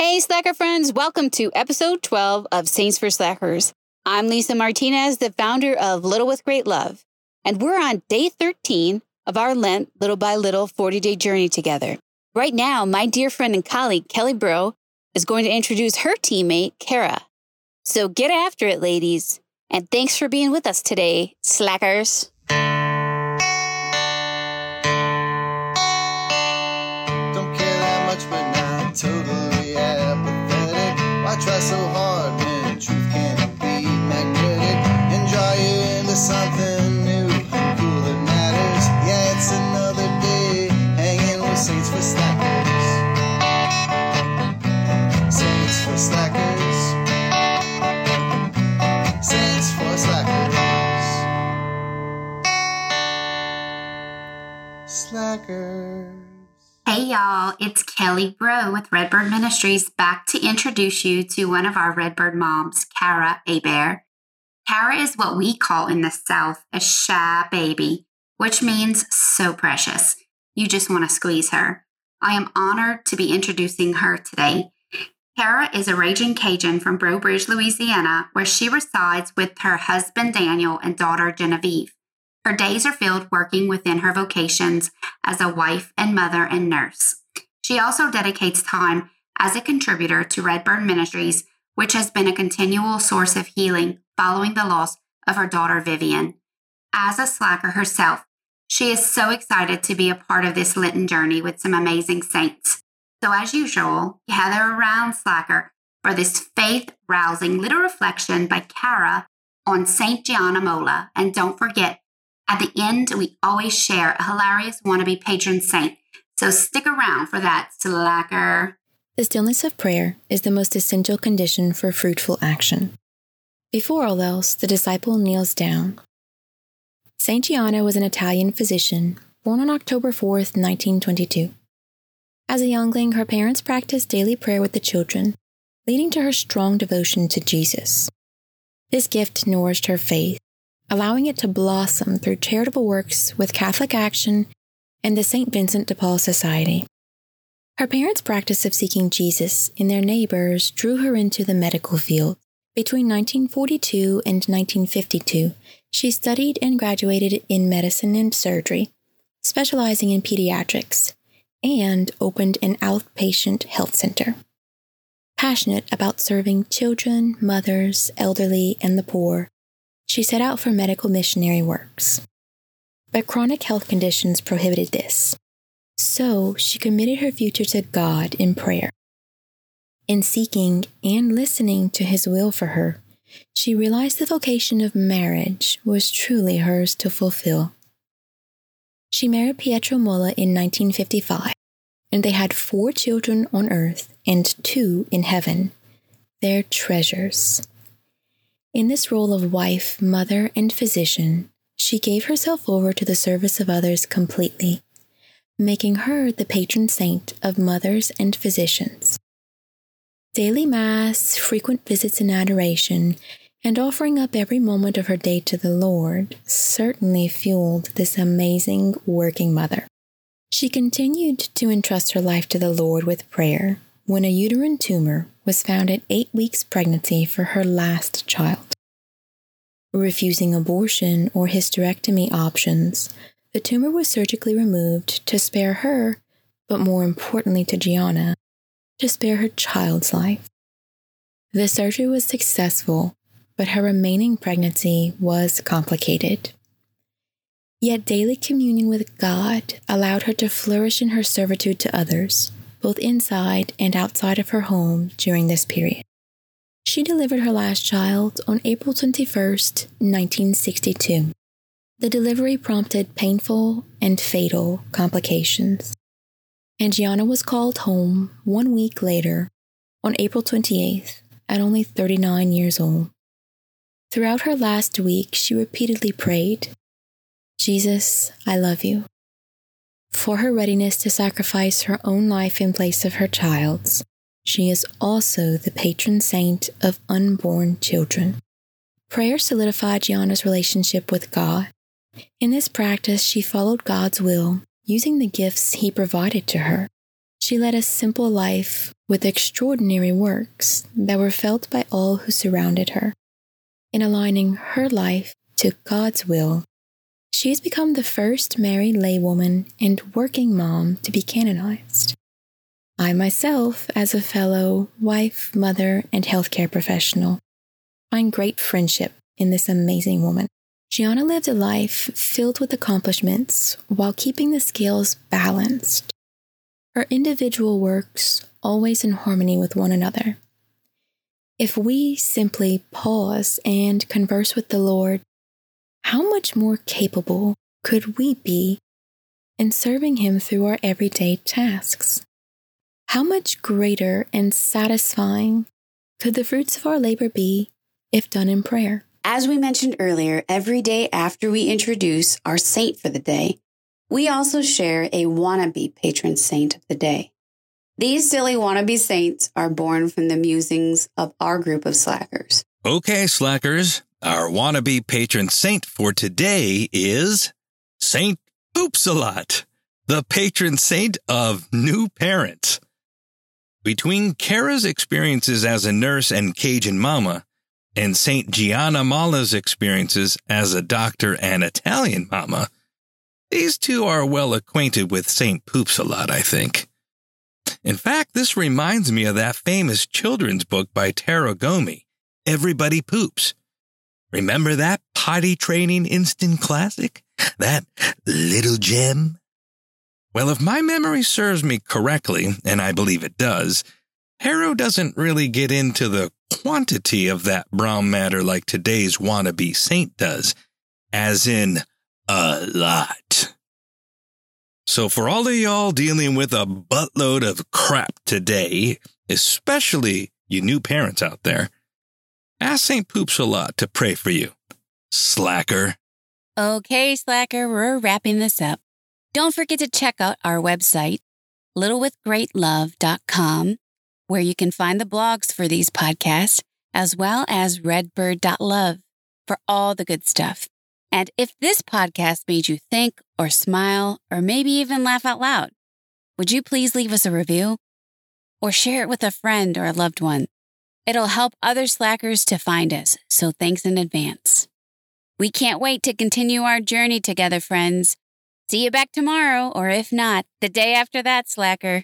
Hey, Slacker friends, welcome to episode 12 of Saints for Slackers. I'm Lisa Martinez, the founder of Little with Great Love, and we're on day 13 of our Lent Little by Little 40 day journey together. Right now, my dear friend and colleague, Kelly Breaux, is going to introduce her teammate, Kara. So get after it, ladies, and thanks for being with us today, Slackers. Don't care that much, but not totally try so hard when truth can't be magnetic you into something new, cool that matters? Yeah, it's another day hanging with saints for slackers. Saints for slackers. Saints for slackers. Slackers. Hey y'all, it's Kelly Breaux with Redbird Ministries back to introduce you to one of our Redbird moms, Kara Hebert. Kara is what we call in the South a shy baby, which means so precious. You just want to squeeze her. I am honored to be introducing her today. Kara is a raging Cajun from Breaux Bridge, Louisiana, where she resides with her husband Daniel and daughter Genevieve. Her days are filled working within her vocations as a wife and mother and nurse. She also dedicates time as a contributor to Redbird Ministries, which has been a continual source of healing following the loss of her daughter Vivian. As a slacker herself, she is so excited to be a part of this Lenten journey with some amazing saints. So, as usual, gather around Slacker for this faith rousing little reflection by Kara on St. Gianna Molla. And don't forget, at the end, we always share a hilarious wannabe patron saint. So stick around for that, slacker. The stillness of prayer is the most essential condition for fruitful action. Before all else, the disciple kneels down. Saint Gianna was an Italian physician born on October 4th, 1922. As a youngling, her parents practiced daily prayer with the children, leading to her strong devotion to Jesus. This gift nourished her faith, allowing it to blossom through charitable works with Catholic Action and the St. Vincent de Paul Society. Her parents' practice of seeking Jesus in their neighbors drew her into the medical field. Between 1942 and 1952, she studied and graduated in medicine and surgery, specializing in pediatrics, and opened an outpatient health center. Passionate about serving children, mothers, elderly, and the poor, she set out for medical missionary works. But chronic health conditions prohibited this. So she committed her future to God in prayer. In seeking and listening to His will for her, she realized the vocation of marriage was truly hers to fulfill. She married Pietro Molla in 1955, and they had four children on earth and two in heaven, their treasures. In this role of wife, mother, and physician, she gave herself over to the service of others completely, making her the patron saint of mothers and physicians. Daily Mass, frequent visits in adoration, and offering up every moment of her day to the Lord certainly fueled this amazing working mother. She continued to entrust her life to the Lord with prayer when a uterine tumor was found at eight weeks pregnancy for her last child. Refusing abortion or hysterectomy options, the tumor was surgically removed to spare her, but more importantly to Gianna, to spare her child's life. The surgery was successful, but her remaining pregnancy was complicated. Yet daily communion with God allowed her to flourish in her servitude to others, both inside and outside of her home during this period. She delivered her last child on April 21st, 1962. The delivery prompted painful and fatal complications, and Gianna was called home one week later on April 28th at only 39 years old. Throughout her last week, she repeatedly prayed, Jesus, I love you. For her readiness to sacrifice her own life in place of her child's, she is also the patron saint of unborn children. Prayer solidified Gianna's relationship with God. In this practice, she followed God's will, using the gifts He provided to her. She led a simple life with extraordinary works that were felt by all who surrounded her. In aligning her life to God's will, she has become the first married laywoman and working mom to be canonized. I myself, as a fellow wife, mother, and healthcare professional, find great friendship in this amazing woman. Gianna lived a life filled with accomplishments while keeping the scales balanced. Her individual works always in harmony with one another. If we simply pause and converse with the Lord, how much more capable could we be in serving Him through our everyday tasks? How much greater and satisfying could the fruits of our labor be if done in prayer? As we mentioned earlier, every day after we introduce our saint for the day, we also share a wannabe patron saint of the day. These silly wannabe saints are born from the musings of our group of slackers. Okay, slackers, our wannabe patron saint for today is Saint Poops a Lot, the patron saint of new parents. Between Kara's experiences as a nurse and Cajun mama, and St. Gianna Molla's experiences as a doctor and Italian mama, these two are well acquainted with St. Poops a lot, I think. In fact, this reminds me of that famous children's book by Taro Gomi, Everybody Poops. Remember that potty training instant classic? That little gem? Well, if my memory serves me correctly, and I believe it does, Harrow doesn't really get into the quantity of that brown matter like today's wannabe saint does, as in a lot. So for all of y'all dealing with a buttload of crap today, especially you new parents out there, ask St. Poops a lot to pray for you. Slacker. Okay, Slacker, we're wrapping this up. Don't forget to check out our website, littlewithgreatlove.com, where you can find the blogs for these podcasts, as well as redbird.love for all the good stuff. And if this podcast made you think or smile or maybe even laugh out loud, would you please leave us a review or share it with a friend or a loved one? It'll help other slackers to find us, so thanks in advance. We can't wait to continue our journey together, friends. See you back tomorrow, or if not, the day after that, slacker.